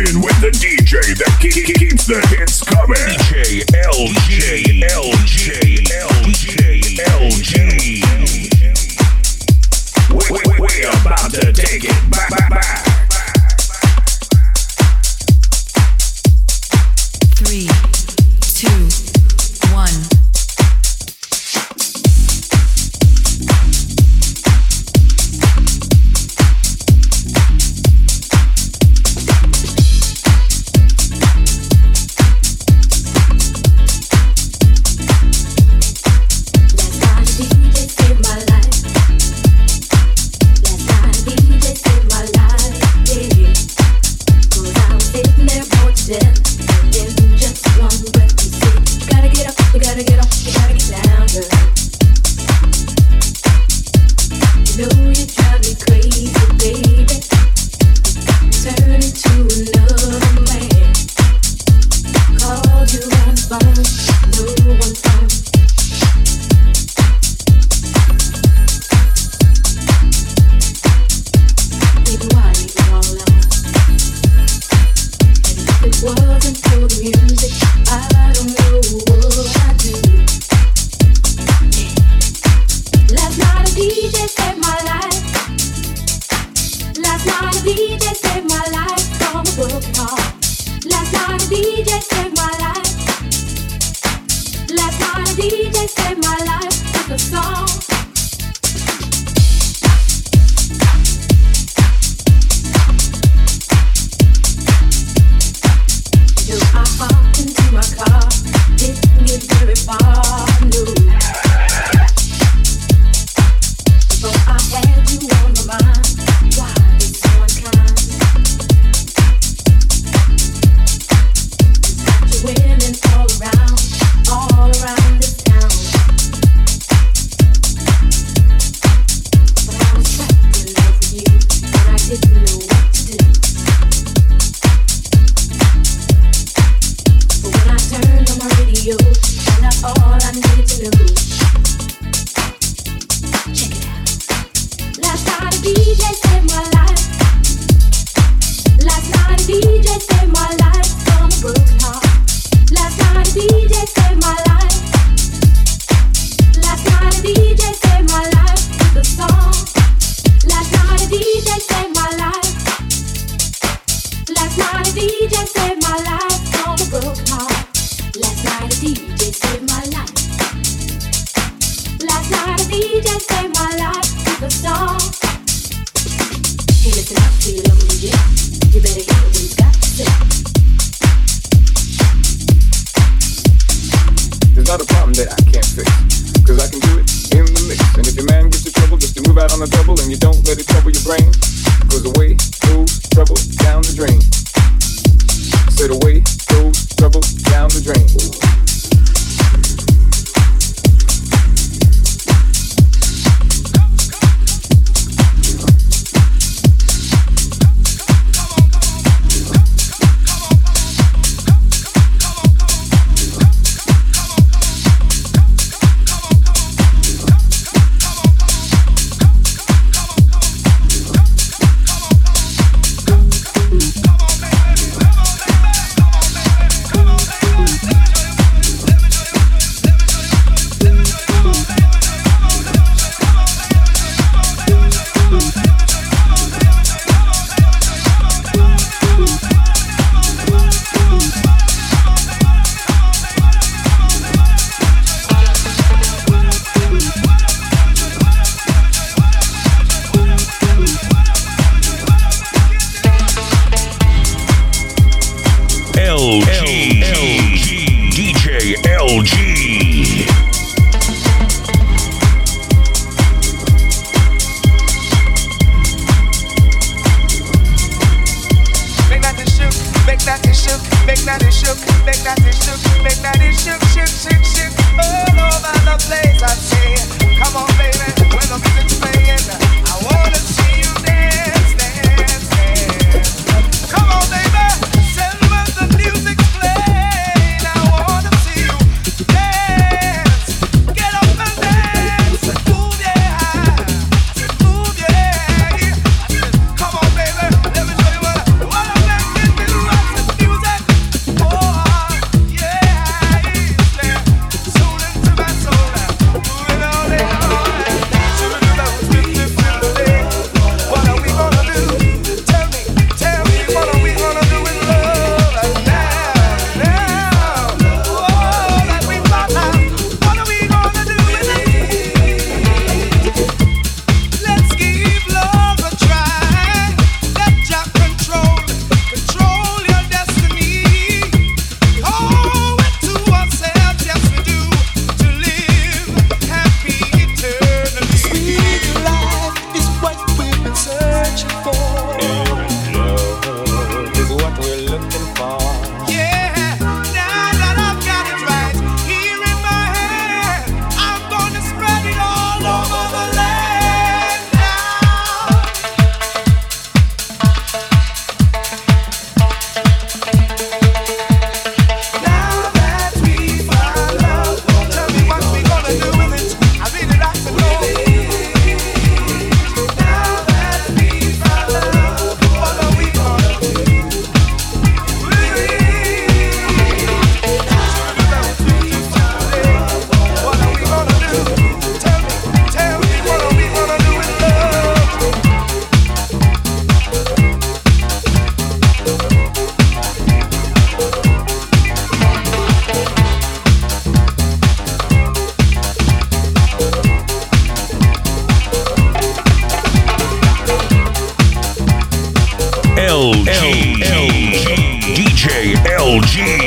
rocking with the DJ that keeps the hits coming. DJ LG, LG, LG, LG. We, we, about to take it back, back, back. Ronaldinho.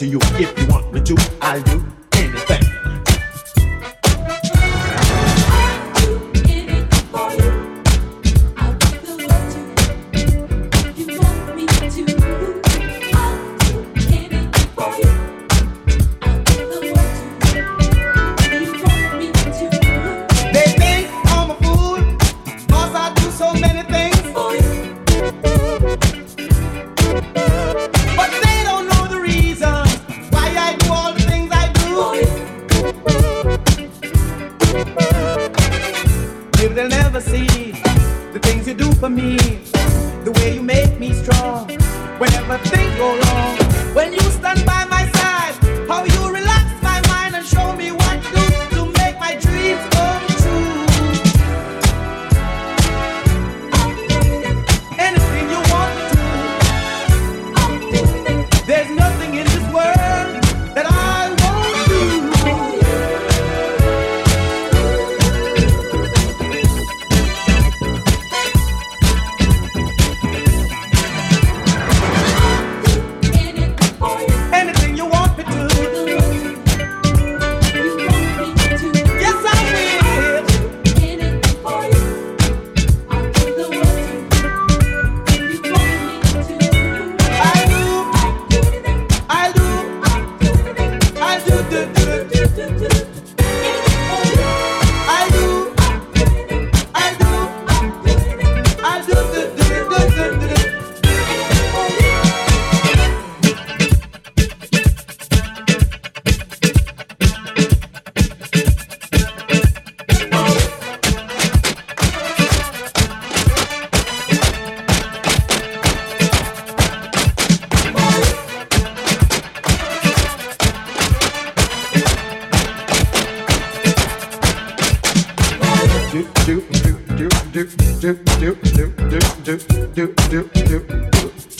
to you. If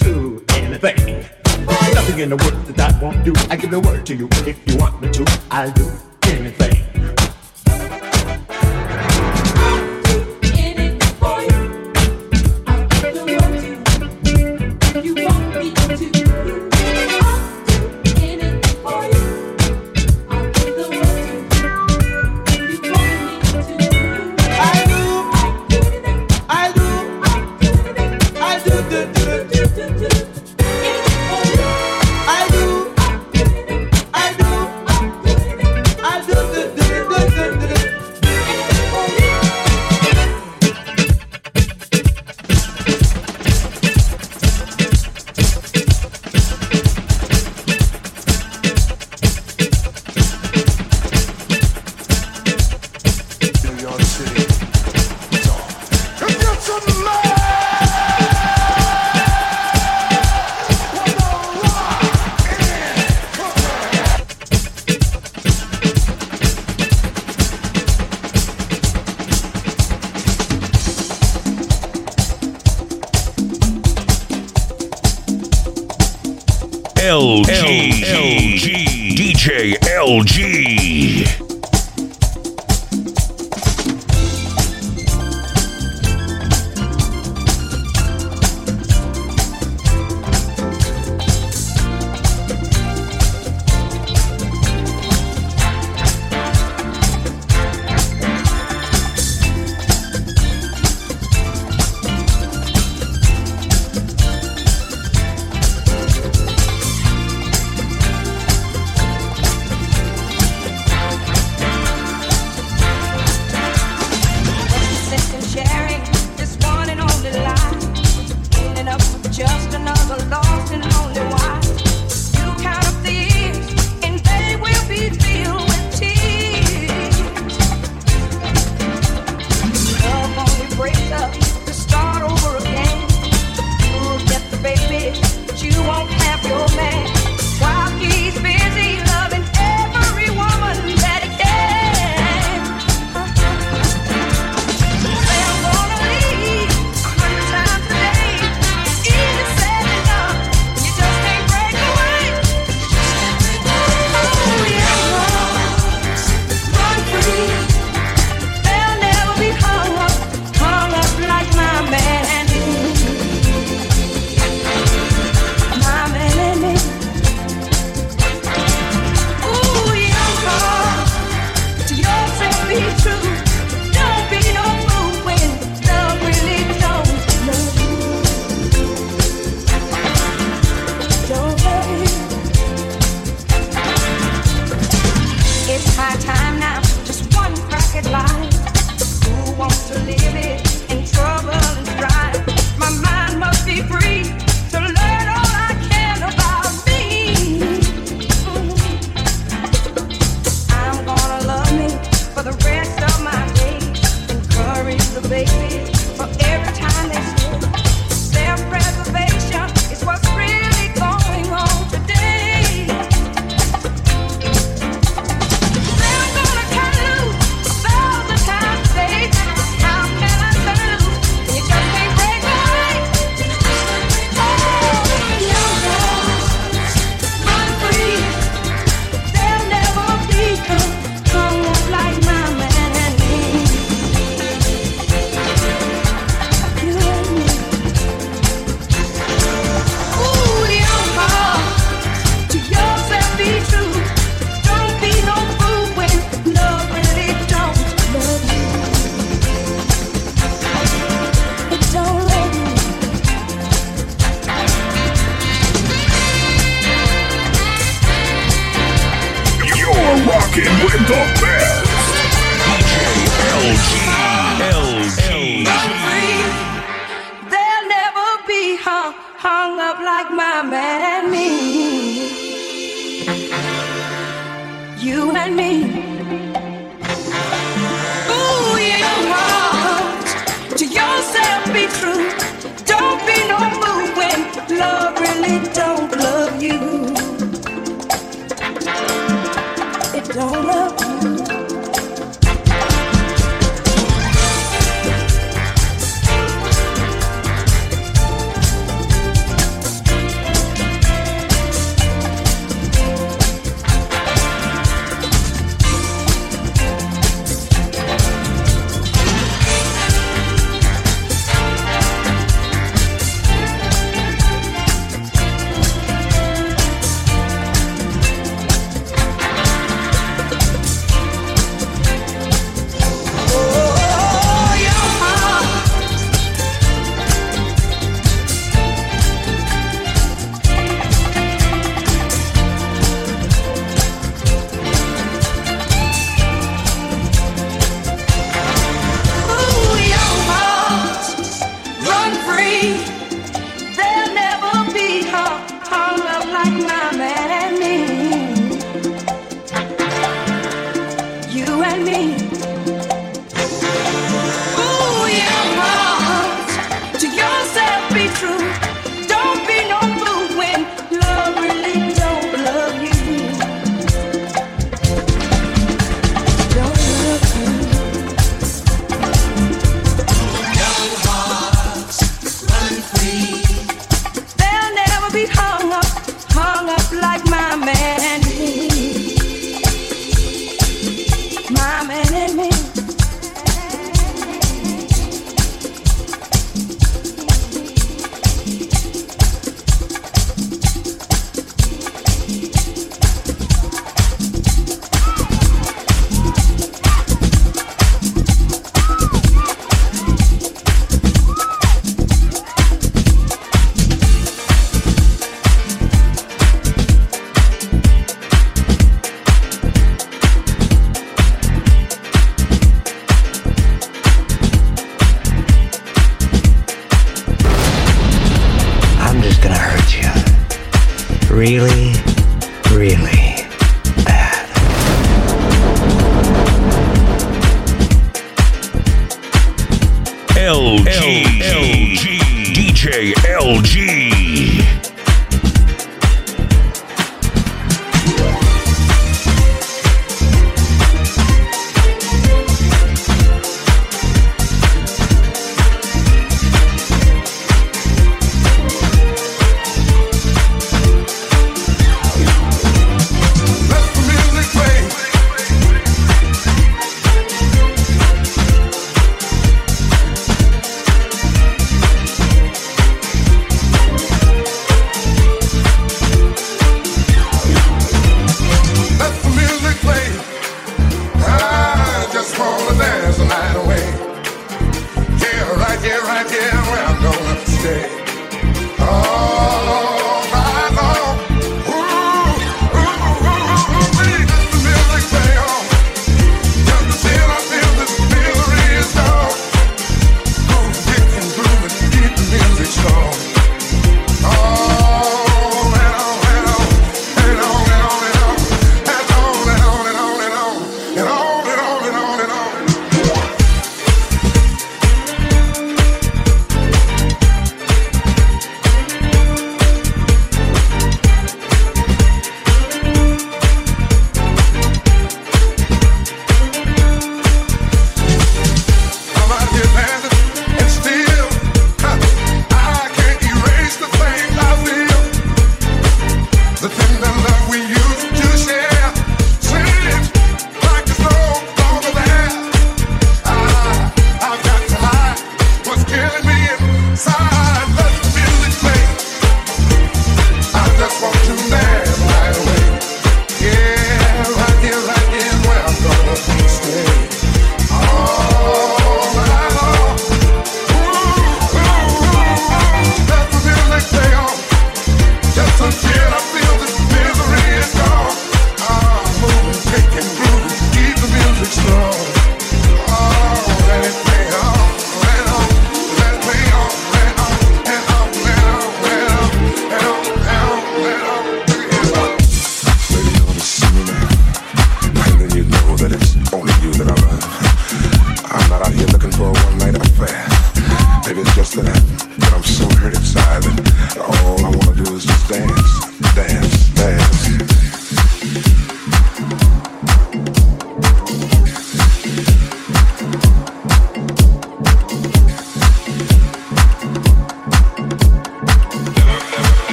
do anything. Nothing in the world that I won't do. I give the word to you if you want me to. I'll do anything. LG. LG. DJ LG.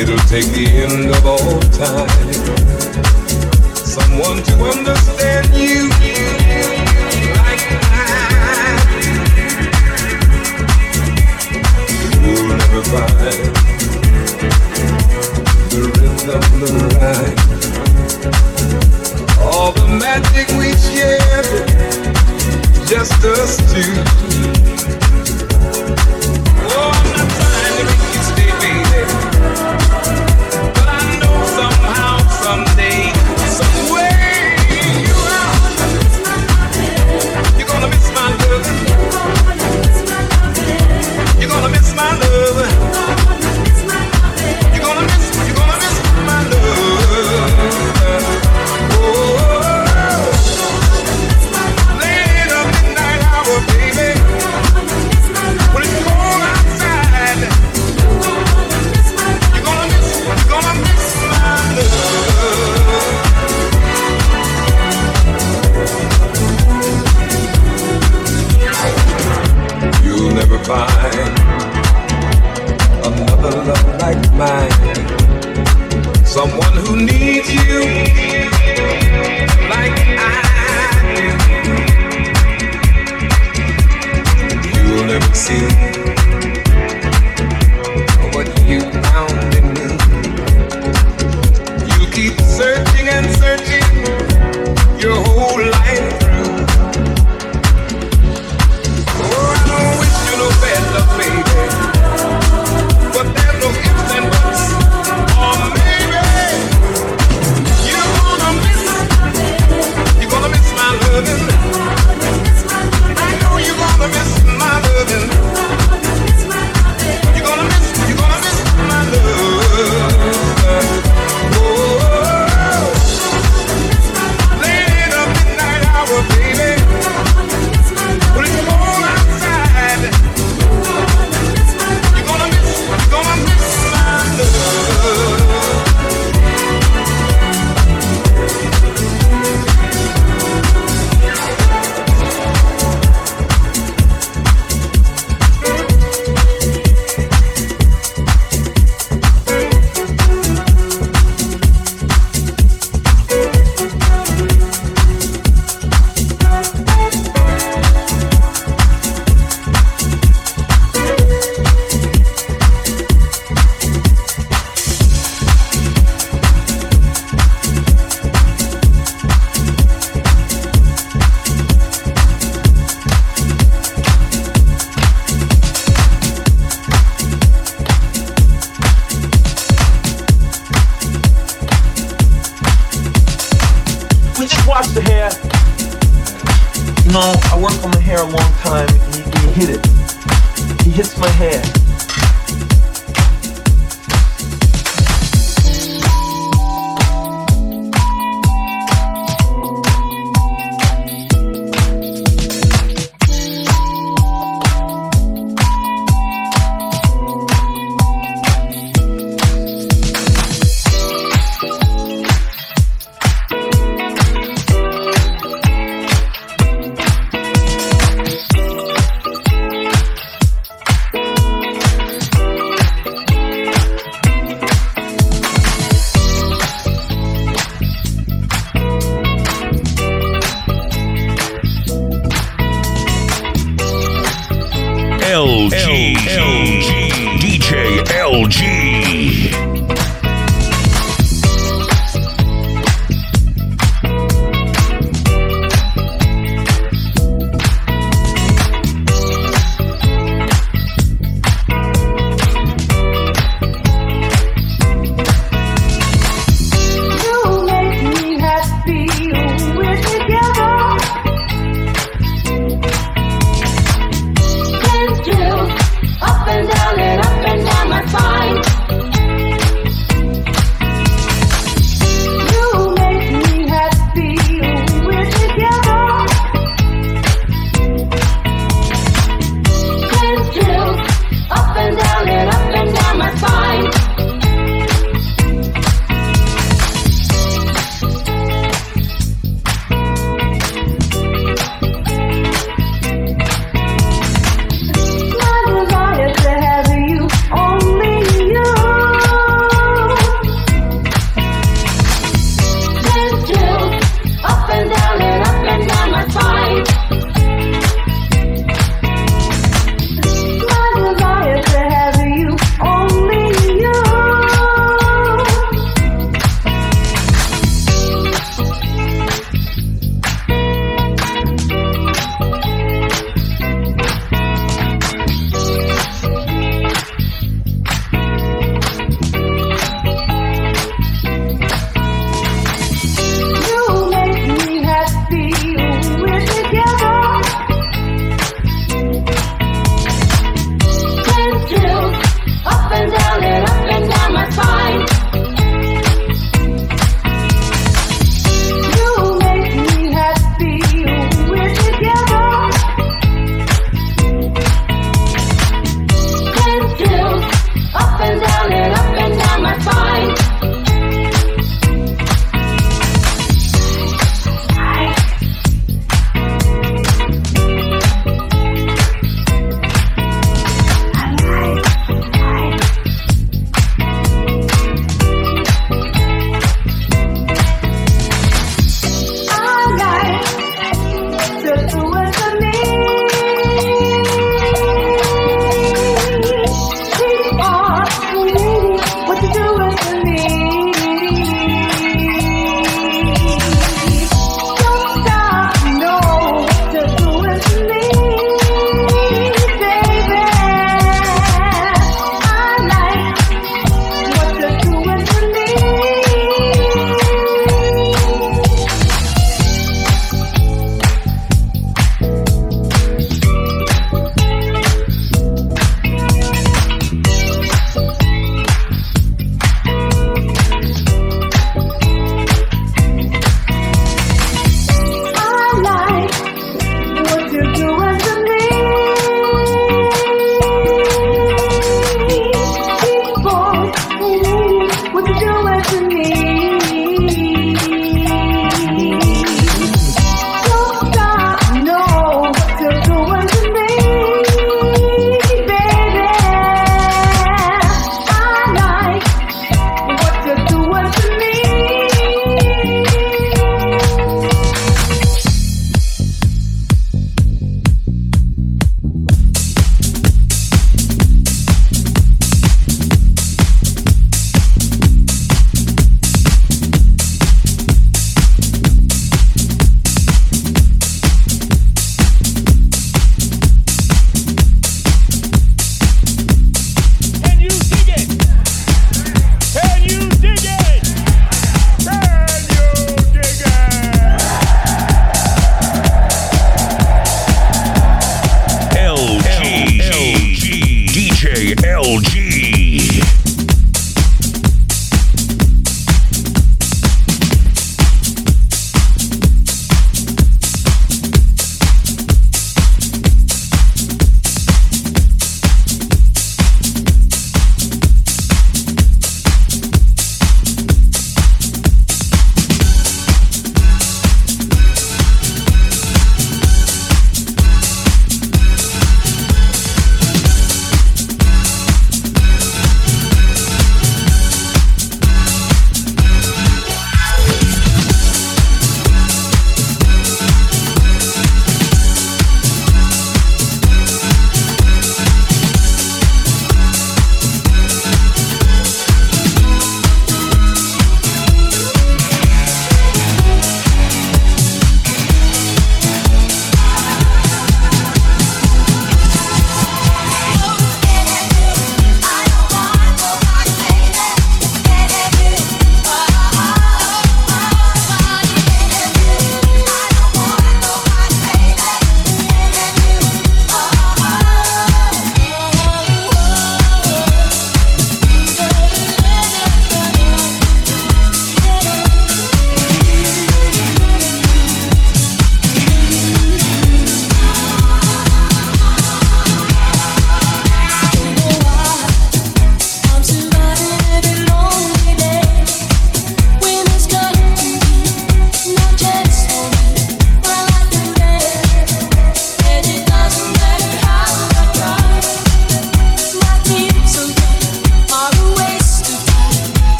It'll take the end of all time. Someone to understand. someone who needs you.